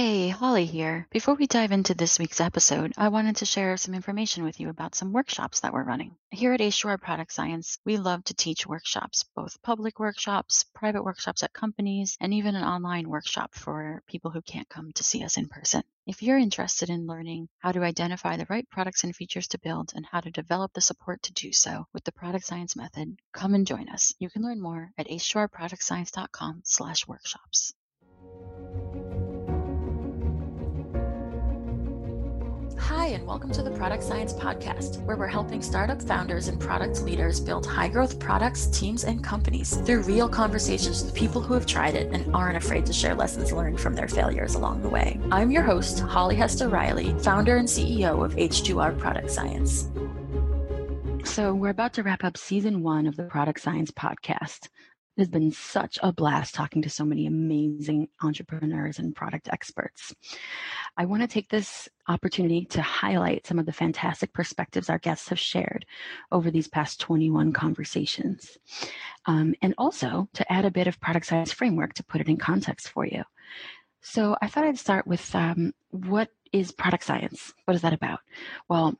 Hey, Holly here. Before we dive into this week's episode, I wanted to share some information with you about some workshops that we're running. Here at H2R Product Science, we love to teach workshops, both public workshops, private workshops at companies, and even an online workshop for people who can't come to see us in person. If you're interested in learning how to identify the right products and features to build and how to develop the support to do so with the product science method, come and join us. You can learn more at h2rproductscience.com slash workshops. Welcome to the Product Science Podcast, where we're helping startup founders and product leaders build high growth products, teams, and companies through real conversations with people who have tried it and aren't afraid to share lessons learned from their failures along the way. I'm your host, Holly Hester-Reilly, founder and CEO of H2R Product Science. So, we're about to wrap up season one of the Product Science Podcast. It has been such a blast talking to so many amazing entrepreneurs and product experts. I want to take this opportunity to highlight some of the fantastic perspectives our guests have shared over these past 21 conversations. Um, and also to add a bit of product science framework to put it in context for you. So I thought I'd start with um, what is product science? What is that about? Well,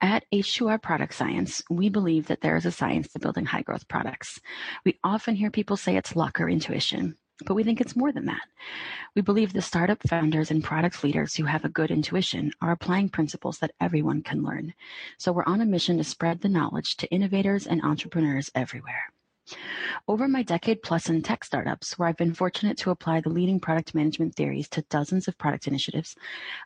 at H2R Product Science, we believe that there is a science to building high growth products. We often hear people say it's luck or intuition, but we think it's more than that. We believe the startup founders and product leaders who have a good intuition are applying principles that everyone can learn. So we're on a mission to spread the knowledge to innovators and entrepreneurs everywhere. Over my decade plus in tech startups, where I've been fortunate to apply the leading product management theories to dozens of product initiatives,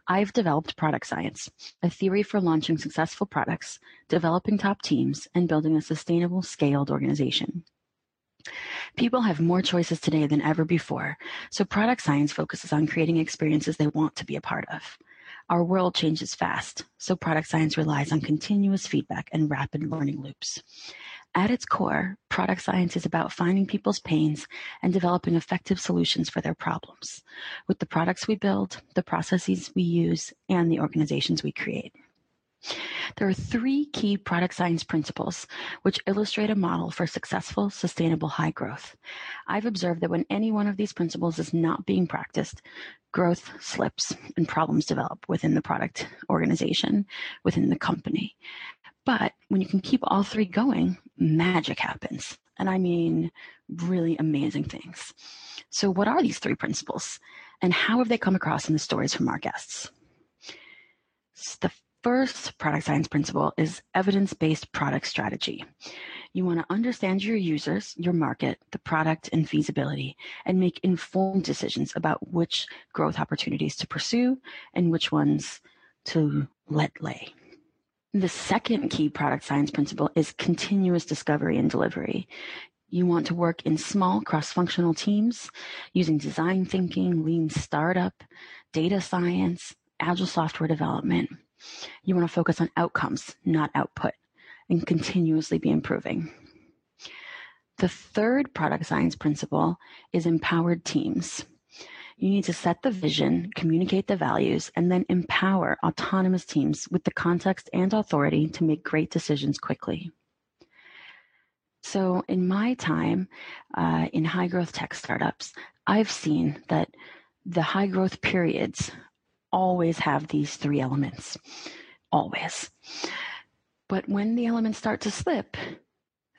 I've developed product science, a theory for launching successful products, developing top teams, and building a sustainable, scaled organization. People have more choices today than ever before, so product science focuses on creating experiences they want to be a part of. Our world changes fast, so product science relies on continuous feedback and rapid learning loops. At its core, product science is about finding people's pains and developing effective solutions for their problems with the products we build, the processes we use, and the organizations we create. There are three key product science principles which illustrate a model for successful, sustainable high growth. I've observed that when any one of these principles is not being practiced, growth slips and problems develop within the product organization, within the company. But when you can keep all three going, magic happens. And I mean really amazing things. So, what are these three principles? And how have they come across in the stories from our guests? The first product science principle is evidence based product strategy. You want to understand your users, your market, the product, and feasibility, and make informed decisions about which growth opportunities to pursue and which ones to let lay. The second key product science principle is continuous discovery and delivery. You want to work in small cross functional teams using design thinking, lean startup, data science, agile software development. You want to focus on outcomes, not output, and continuously be improving. The third product science principle is empowered teams. You need to set the vision, communicate the values, and then empower autonomous teams with the context and authority to make great decisions quickly. So, in my time uh, in high growth tech startups, I've seen that the high growth periods always have these three elements. Always. But when the elements start to slip,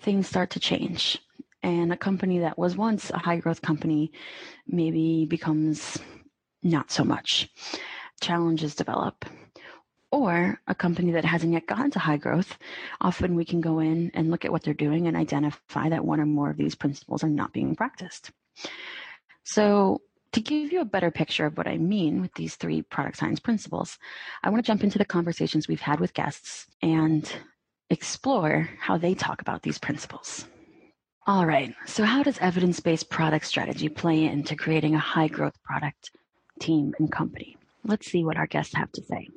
things start to change and a company that was once a high growth company maybe becomes not so much. Challenges develop. Or a company that hasn't yet gotten to high growth, often we can go in and look at what they're doing and identify that one or more of these principles are not being practiced. So, to give you a better picture of what I mean with these three product science principles, I want to jump into the conversations we've had with guests and explore how they talk about these principles. All right. So, how does evidence based product strategy play into creating a high growth product, team, and company? Let's see what our guests have to say.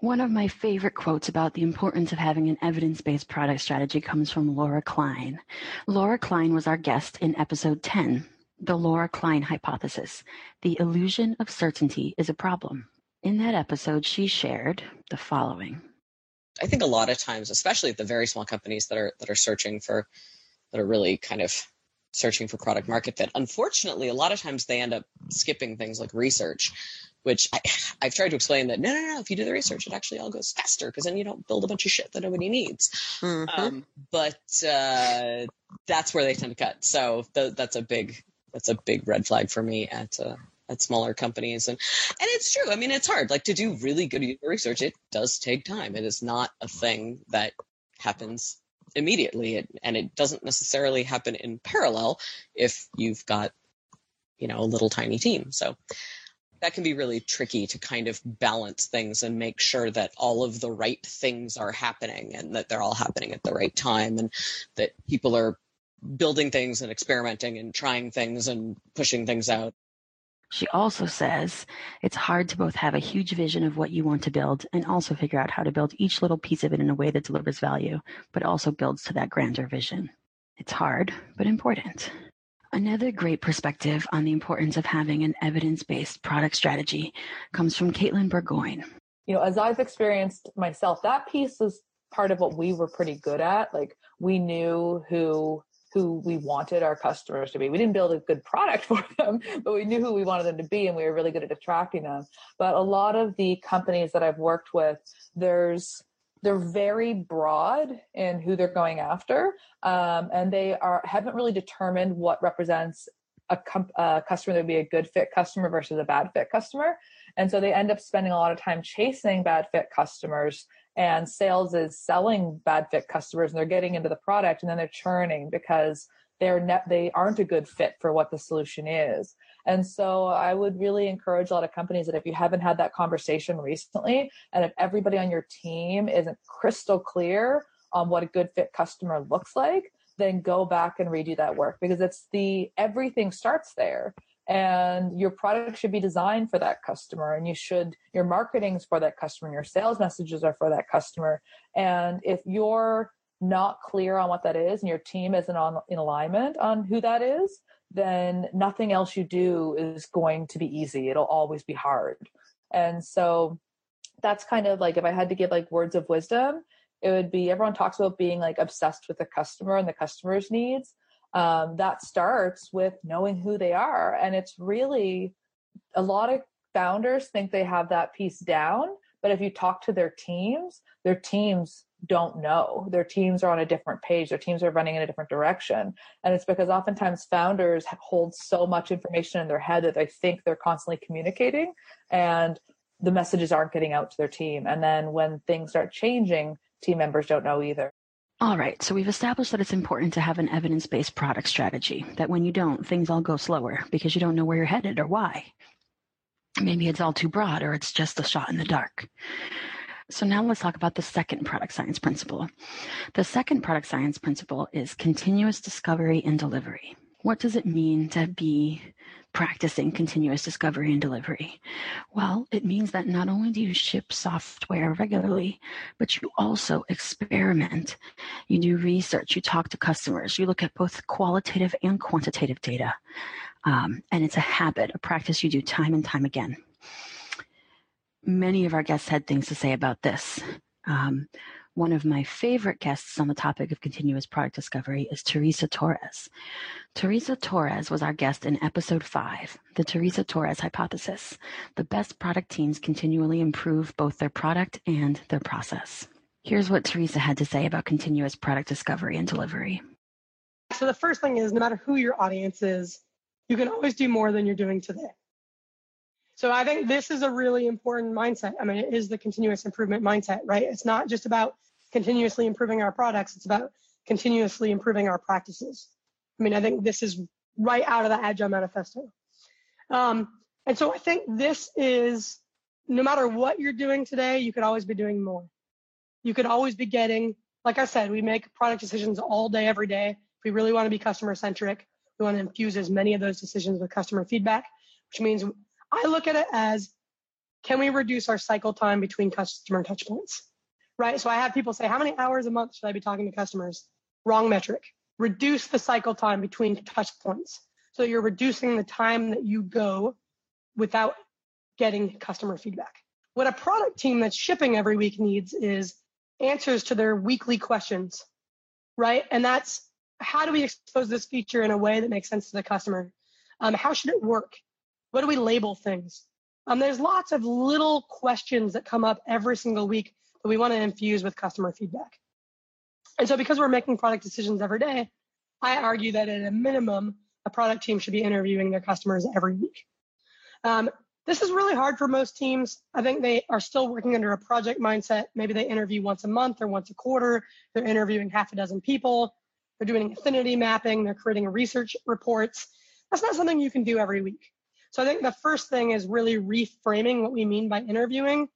One of my favorite quotes about the importance of having an evidence based product strategy comes from Laura Klein. Laura Klein was our guest in episode 10, The Laura Klein Hypothesis The Illusion of Certainty is a Problem. In that episode, she shared the following. I think a lot of times, especially at the very small companies that are that are searching for that are really kind of searching for product market fit. Unfortunately, a lot of times they end up skipping things like research, which I, have tried to explain that no, no, no, if you do the research, it actually all goes faster because then you don't build a bunch of shit that nobody needs. Mm-hmm. Um, but uh, that's where they tend to cut. So th- that's a big that's a big red flag for me at uh, at smaller companies and and it's true i mean it's hard like to do really good research it does take time it is not a thing that happens immediately. It, and it doesn't necessarily happen in parallel if you've got you know a little tiny team. So that can be really tricky to kind of balance things and make sure that all of the right things are happening and that they're all happening at the right time and that people are building things and experimenting and trying things and pushing things out she also says it's hard to both have a huge vision of what you want to build and also figure out how to build each little piece of it in a way that delivers value, but also builds to that grander vision. It's hard, but important. Another great perspective on the importance of having an evidence based product strategy comes from Caitlin Burgoyne. You know, as I've experienced myself, that piece is part of what we were pretty good at. Like, we knew who who we wanted our customers to be. We didn't build a good product for them, but we knew who we wanted them to be and we were really good at attracting them. But a lot of the companies that I've worked with, there's they're very broad in who they're going after, um, and they are haven't really determined what represents a, com- a customer that would be a good fit customer versus a bad fit customer. And so they end up spending a lot of time chasing bad fit customers and sales is selling bad fit customers and they're getting into the product and then they're churning because they're ne- they aren't a good fit for what the solution is. And so I would really encourage a lot of companies that if you haven't had that conversation recently and if everybody on your team isn't crystal clear on what a good fit customer looks like, then go back and redo that work because it's the everything starts there and your product should be designed for that customer and you should your marketing's for that customer and your sales messages are for that customer. And if you're not clear on what that is and your team isn't on in alignment on who that is then nothing else you do is going to be easy. It'll always be hard. And so that's kind of like if i had to give like words of wisdom it would be everyone talks about being like obsessed with the customer and the customer's needs um, that starts with knowing who they are. And it's really a lot of founders think they have that piece down. But if you talk to their teams, their teams don't know. Their teams are on a different page. Their teams are running in a different direction. And it's because oftentimes founders hold so much information in their head that they think they're constantly communicating and the messages aren't getting out to their team. And then when things start changing, team members don't know either. All right, so we've established that it's important to have an evidence based product strategy, that when you don't, things all go slower because you don't know where you're headed or why. Maybe it's all too broad or it's just a shot in the dark. So now let's talk about the second product science principle. The second product science principle is continuous discovery and delivery. What does it mean to be practicing continuous discovery and delivery? Well, it means that not only do you ship software regularly, but you also experiment. You do research, you talk to customers, you look at both qualitative and quantitative data. Um, and it's a habit, a practice you do time and time again. Many of our guests had things to say about this. Um, one of my favorite guests on the topic of continuous product discovery is Teresa Torres. Teresa Torres was our guest in episode five, the Teresa Torres hypothesis. The best product teams continually improve both their product and their process. Here's what Teresa had to say about continuous product discovery and delivery. So, the first thing is no matter who your audience is, you can always do more than you're doing today. So I think this is a really important mindset. I mean, it is the continuous improvement mindset, right? It's not just about continuously improving our products. It's about continuously improving our practices. I mean, I think this is right out of the Agile Manifesto. Um, and so I think this is no matter what you're doing today, you could always be doing more. You could always be getting, like I said, we make product decisions all day, every day. If we really want to be customer centric, we want to infuse as many of those decisions with customer feedback, which means I look at it as can we reduce our cycle time between customer touchpoints? Right? So I have people say, how many hours a month should I be talking to customers? Wrong metric. Reduce the cycle time between touch points. So you're reducing the time that you go without getting customer feedback. What a product team that's shipping every week needs is answers to their weekly questions, right? And that's how do we expose this feature in a way that makes sense to the customer? Um, how should it work? What do we label things? Um, there's lots of little questions that come up every single week we want to infuse with customer feedback. And so because we're making product decisions every day, I argue that at a minimum, a product team should be interviewing their customers every week. Um, this is really hard for most teams. I think they are still working under a project mindset. Maybe they interview once a month or once a quarter. They're interviewing half a dozen people. They're doing affinity mapping. They're creating research reports. That's not something you can do every week. So I think the first thing is really reframing what we mean by interviewing,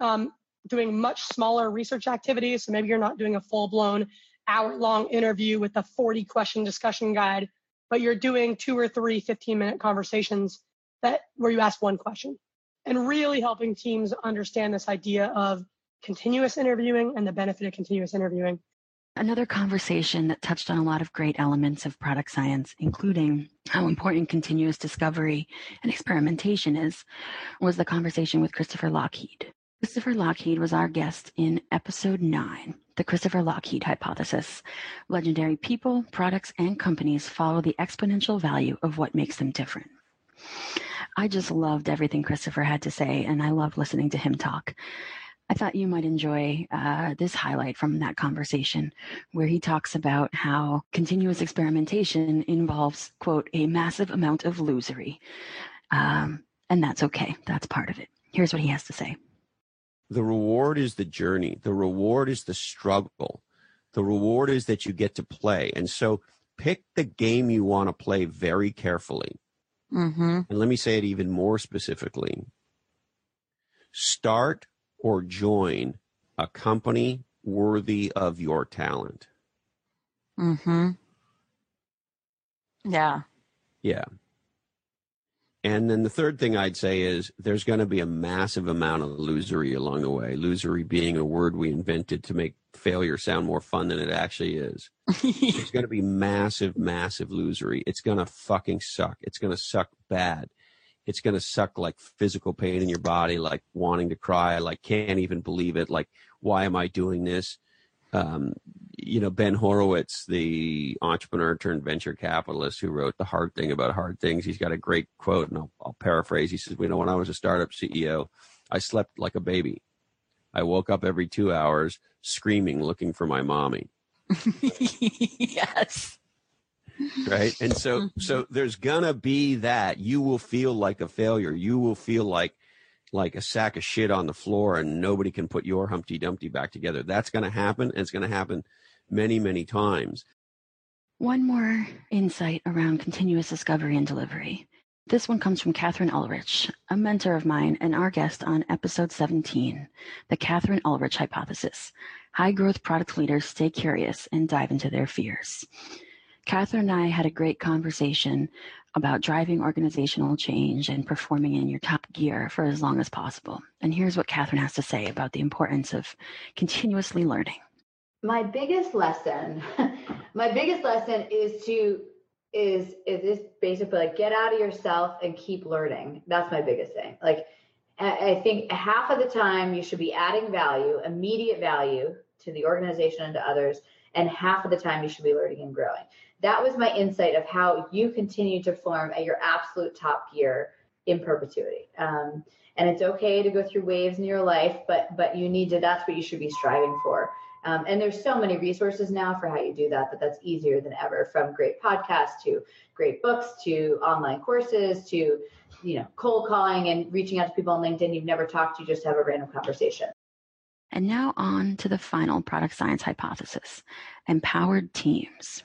um, doing much smaller research activities. So maybe you're not doing a full blown hour long interview with a 40 question discussion guide, but you're doing two or three 15 minute conversations that where you ask one question and really helping teams understand this idea of continuous interviewing and the benefit of continuous interviewing. Another conversation that touched on a lot of great elements of product science, including how important continuous discovery and experimentation is, was the conversation with Christopher Lochhead. Christopher Lochhead was our guest in episode nine, the Christopher Lochhead hypothesis. Legendary people, products, and companies follow the exponential value of what makes them different. I just loved everything Christopher had to say, and I loved listening to him talk. I thought you might enjoy uh, this highlight from that conversation where he talks about how continuous experimentation involves, quote, a massive amount of losery. Um, and that's okay. That's part of it. Here's what he has to say. The reward is the journey. The reward is the struggle. The reward is that you get to play. And so pick the game you want to play very carefully. Mm-hmm. And let me say it even more specifically. Start or join a company worthy of your talent. Mm-hmm. Yeah. Yeah. And then the third thing I'd say is there's going to be a massive amount of losery along the way. Losery being a word we invented to make failure sound more fun than it actually is. There's going to be massive, massive losery. It's going to fucking suck. It's going to suck bad. It's going to suck like physical pain in your body, like wanting to cry, like can't even believe it. Like, why am I doing this? Um, you know, Ben Horowitz, the entrepreneur turned venture capitalist who wrote The Hard Thing About Hard Things, he's got a great quote, and I'll, I'll paraphrase. He says, You know, when I was a startup CEO, I slept like a baby. I woke up every two hours screaming, looking for my mommy. yes. Right. And so, mm-hmm. so there's gonna be that you will feel like a failure. You will feel like, like a sack of shit on the floor and nobody can put your Humpty Dumpty back together. That's going to happen. And it's going to happen many, many times. One more insight around continuous discovery and delivery. This one comes from Catherine Ulrich, a mentor of mine and our guest on episode 17, the Catherine Ulrich hypothesis. High growth product leaders stay curious and dive into their fears. Catherine and I had a great conversation about driving organizational change and performing in your top gear for as long as possible. And here's what Catherine has to say about the importance of continuously learning. My biggest lesson, my biggest lesson is to is is this basically like get out of yourself and keep learning. That's my biggest thing. Like I think half of the time you should be adding value, immediate value to the organization and to others, and half of the time you should be learning and growing. That was my insight of how you continue to form at your absolute top gear in perpetuity. Um, and it's okay to go through waves in your life, but but you need to. That's what you should be striving for. Um, and there's so many resources now for how you do that, but that's easier than ever from great podcasts to great books to online courses to, you know, cold calling and reaching out to people on LinkedIn you've never talked to, just have a random conversation. And now on to the final product science hypothesis empowered teams.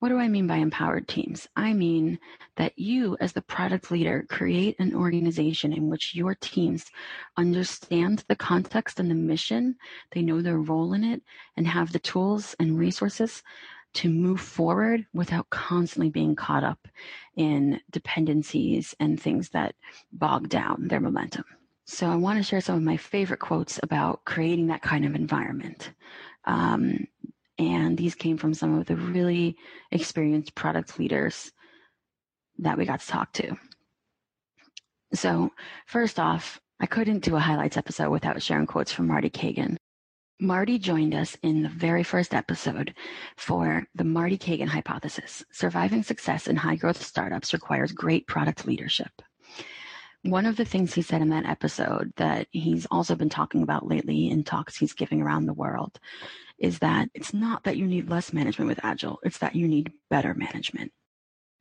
What do I mean by empowered teams? I mean that you, as the product leader, create an organization in which your teams understand the context and the mission, they know their role in it, and have the tools and resources to move forward without constantly being caught up in dependencies and things that bog down their momentum. So, I want to share some of my favorite quotes about creating that kind of environment. Um, and these came from some of the really experienced product leaders that we got to talk to. So, first off, I couldn't do a highlights episode without sharing quotes from Marty Cagan. Marty joined us in the very first episode for the Marty Cagan hypothesis. Surviving success in high growth startups requires great product leadership. One of the things he said in that episode that he's also been talking about lately in talks he's giving around the world is that it's not that you need less management with Agile, it's that you need better management.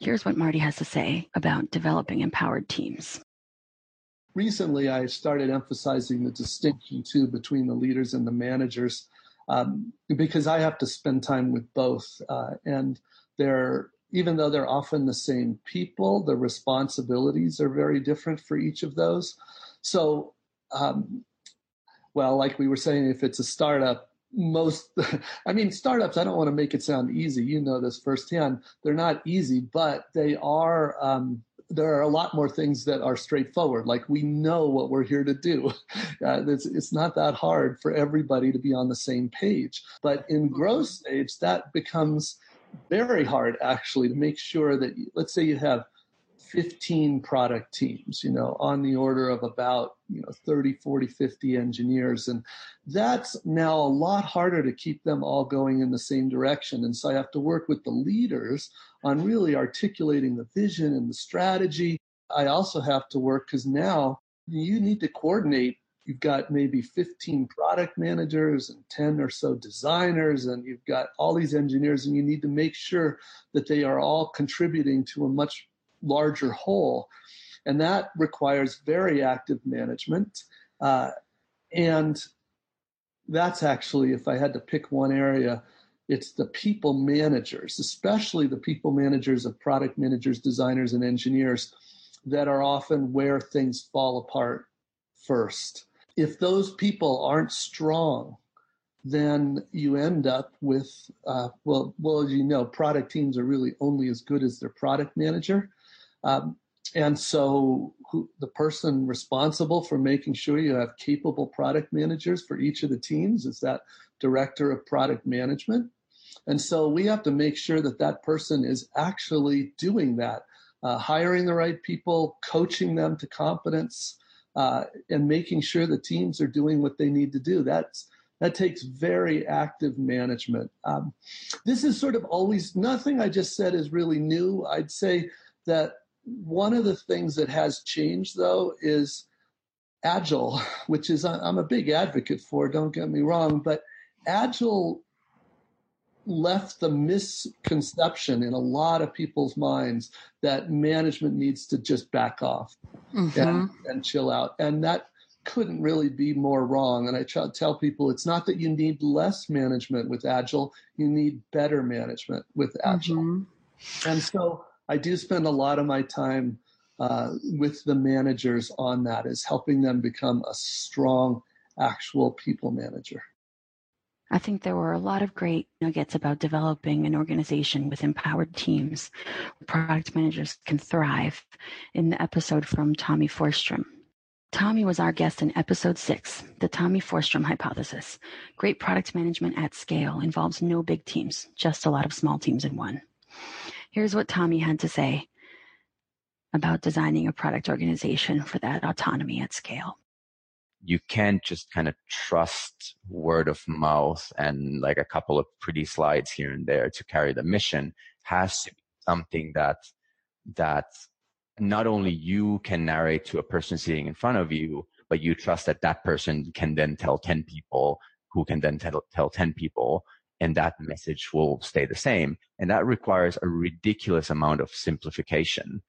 Here's what Marty has to say about developing empowered teams recently I started emphasizing the distinction too between the leaders and the managers um, because I have to spend time with both. Uh, and they're, even though they're often the same people, the responsibilities are very different for each of those. So, um, well, like we were saying, if it's a startup, most, I mean, startups, I don't want to make it sound easy. You know this firsthand. They're not easy, but they are, um, there are a lot more things that are straightforward. Like we know what we're here to do. Uh, it's, it's not that hard for everybody to be on the same page. But in growth stage, that becomes very hard actually to make sure that, let's say you have 15 product teams, you know, on the order of about, you know, 30, 40, 50 engineers. And that's now a lot harder to keep them all going in the same direction. And so I have to work with the leaders on really articulating the vision and the strategy. I also have to work because now you need to coordinate. You've got maybe 15 product managers and 10 or so designers, and you've got all these engineers, and you need to make sure that they are all contributing to a much larger whole. And that requires very active management. Uh, and that's actually, if I had to pick one area, it's the people managers, especially the people managers of product managers, designers, and engineers that are often where things fall apart first. If those people aren't strong, then you end up with, uh, well, well, as you know, product teams are really only as good as their product manager. Um, and so who, the person responsible for making sure you have capable product managers for each of the teams is that director of product management. And so we have to make sure that that person is actually doing that, uh, hiring the right people, coaching them to competence, uh, and making sure the teams are doing what they need to do. That's that takes very active management. Um, this is sort of always nothing I just said is really new. I'd say that one of the things that has changed though is agile, which is I'm a big advocate for, don't get me wrong, but agile left the misconception in a lot of people's minds that management needs to just back off mm-hmm. and, and chill out. And that couldn't really be more wrong. And I try to tell people it's not that you need less management with Agile, you need better management with Agile. Mm-hmm. And so I do spend a lot of my time uh, with the managers on that, is helping them become a strong, actual people manager. I think there were a lot of great nuggets about developing an organization with empowered teams. Where product managers can thrive in the episode from Tommy Forstrom. Tommy was our guest in episode six, the Tommy Forstrom hypothesis. Great product management at scale involves no big teams, just a lot of small teams in one. Here's what Tommy had to say about designing a product organization for that autonomy at scale. You can't just kind of trust word of mouth and like a couple of pretty slides here and there to carry the mission. Has to be something that that not only you can narrate to a person sitting in front of you, but you trust that that person can then tell 10 people who can then tell, tell 10 people and that message will stay the same. And that requires a ridiculous amount of simplification.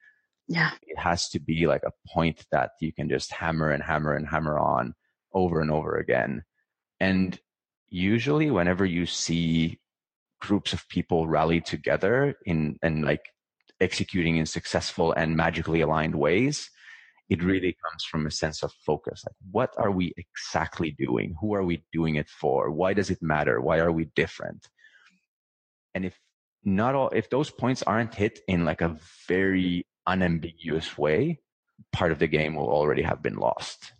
Yeah. It has to be like a point that you can just hammer and hammer and hammer on over and over again. And usually whenever you see groups of people rally together in, and like executing in successful and magically aligned ways, it really comes from a sense of focus. Like, what are we exactly doing? Who are we doing it for? Why does it matter? Why are we different? And if not all, if those points aren't hit in like a very unambiguous way, part of the game will already have been lost.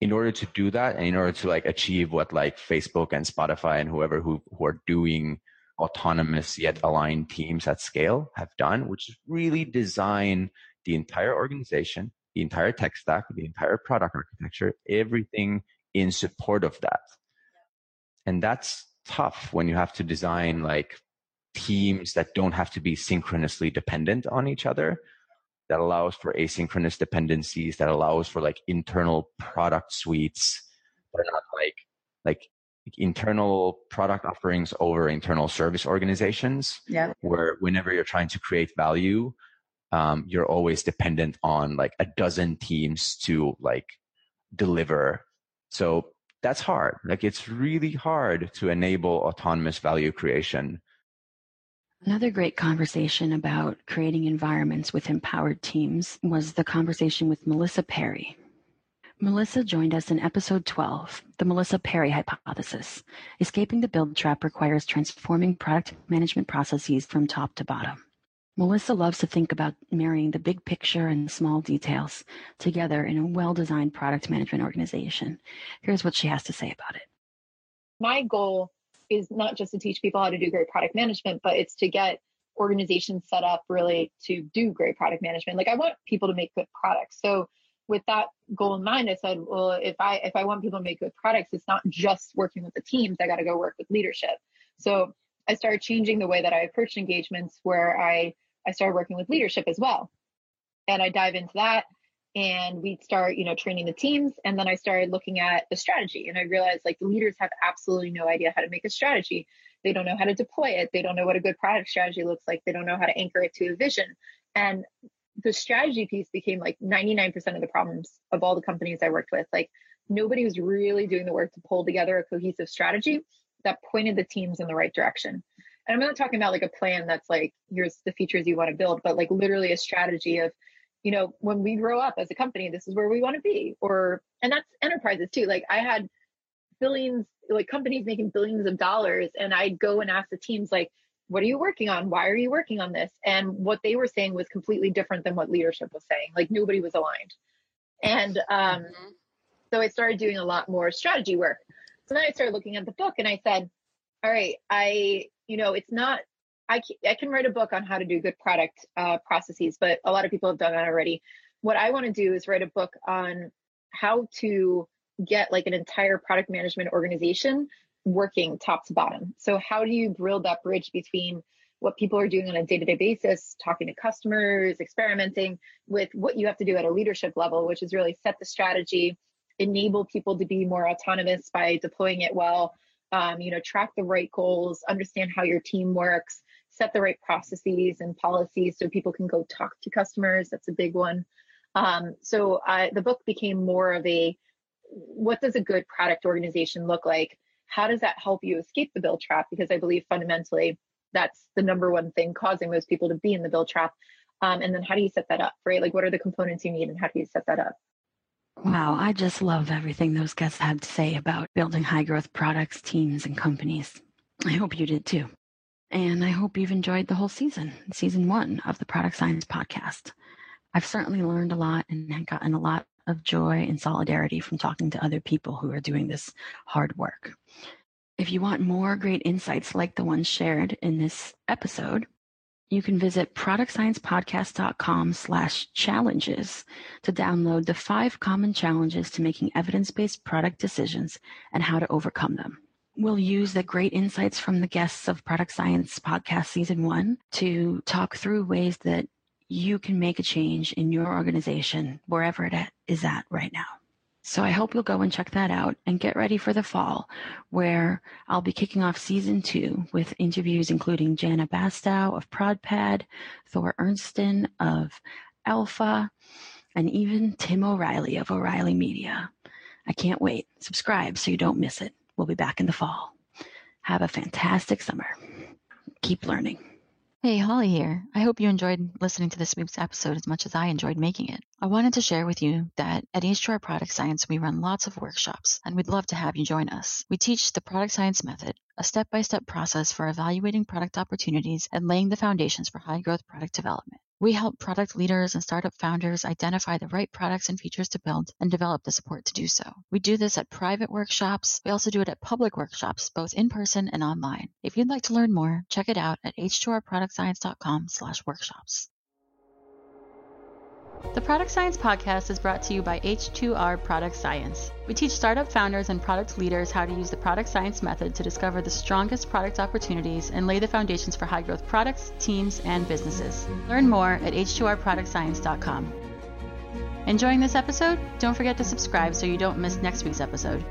In order to do that and in order to like achieve what like Facebook and Spotify and whoever who, who are doing autonomous yet aligned teams at scale have done, which is really design the entire organization the entire tech stack, the entire product architecture, everything in support of that. And that's tough when you have to design like teams that don't have to be synchronously dependent on each other that allows for asynchronous dependencies that allows for like internal product suites that are not like like internal product offerings over internal service organizations. Yeah. Where whenever you're trying to create value um, you're always dependent on like a dozen teams to like deliver. So that's hard. Like it's really hard to enable autonomous value creation Another great conversation about creating environments with empowered teams was the conversation with Melissa Perri. Melissa joined us in episode 12, the Melissa Perri hypothesis. Escaping the build trap requires transforming product management processes from top to bottom. Melissa loves to think about marrying the big picture and small details together in a well designed product management organization. Here's what she has to say about it. My goal is not just to teach people how to do great product management, but it's to get organizations set up really to do great product management. Like I want people to make good products. So with that goal in mind, I said, well, if I if I want people to make good products, it's not just working with the teams. I got to go work with leadership. So I started changing the way that I approached engagements, where I I started working with leadership as well, and I dive into that and we'd start you know training the teams and then i started looking at the strategy and i realized like the leaders have absolutely no idea how to make a strategy. They don't know how to deploy it. They don't know what a good product strategy looks like. They don't know how to anchor it to a vision. And the strategy piece became like 99% of the problems of all the companies i worked with. Like nobody was really doing the work to pull together a cohesive strategy that pointed the teams in the right direction. And i'm not talking about like a plan that's like here's the features you want to build but like literally a strategy of you know, when we grow up as a company, this is where we want to be. Or, and that's enterprises too. Like I had billions, like companies making billions of dollars, and I'd go and ask the teams, like, what are you working on? Why are you working on this? And what they were saying was completely different than what leadership was saying. Like nobody was aligned. And um, mm-hmm. so I started doing a lot more strategy work. So then I started looking at the book and I said, all right, I, you know, it's not I can, I can write a book on how to do good product uh, processes, but a lot of people have done that already. What I want to do is write a book on how to get like an entire product management organization working top to bottom. So how do you build that bridge between what people are doing on a day-to-day basis, talking to customers, experimenting with what you have to do at a leadership level, which is really set the strategy, enable people to be more autonomous by deploying it well, um, you know, track the right goals, understand how your team works, set the right processes and policies so people can go talk to customers. That's a big one. Um, so the book became more of a what does a good product organization look like? How does that help you escape the build trap? Because I believe fundamentally that's the number one thing causing most people to be in the build trap. Um, and then how do you set that up, right? Like what are the components you need and how do you set that up? Wow, I just love everything those guests had to say about building high growth products, teams, and companies. I hope you did too. And I hope you've enjoyed the whole season, season one of the Product Science Podcast. I've certainly learned a lot and gotten a lot of joy and solidarity from talking to other people who are doing this hard work. If you want more great insights like the ones shared in this episode, you can visit productsciencepodcast.com slash challenges to download the five common challenges to making evidence-based product decisions and how to overcome them. We'll use the great insights from the guests of Product Science Podcast Season 1 to talk through ways that you can make a change in your organization, wherever it is at right now. So I hope you'll go and check that out and get ready for the fall, where I'll be kicking off season two with interviews including Janna Bastow of ProdPad, Thor Ernstsson of Alpha, and even Tim O'Reilly of O'Reilly Media. I can't wait. Subscribe so you don't miss it. We'll be back in the fall. Have a fantastic summer. Keep learning. Hey, Holly here. I hope you enjoyed listening to this week's episode as much as I enjoyed making it. I wanted to share with you that at H2R Product Science, we run lots of workshops, and we'd love to have you join us. We teach the Product Science Method, a step by step process for evaluating product opportunities and laying the foundations for high growth product development. We help product leaders and startup founders identify the right products and features to build and develop the support to do so. We do this at private workshops. We also do it at public workshops, both in person and online. If you'd like to learn more, check it out at h2rproductscience.com slash workshops. The Product Science Podcast is brought to you by H2R Product Science. We teach startup founders and product leaders how to use the product science method to discover the strongest product opportunities and lay the foundations for high growth products, teams, and businesses. Learn more at h2rproductscience.com. Enjoying this episode? Don't forget to subscribe so you don't miss next week's episode.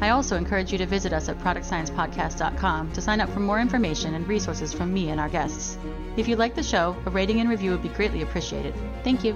I also encourage you to visit us at productsciencepodcast.com to sign up for more information and resources from me and our guests. If you like the show, a rating and review would be greatly appreciated. Thank you.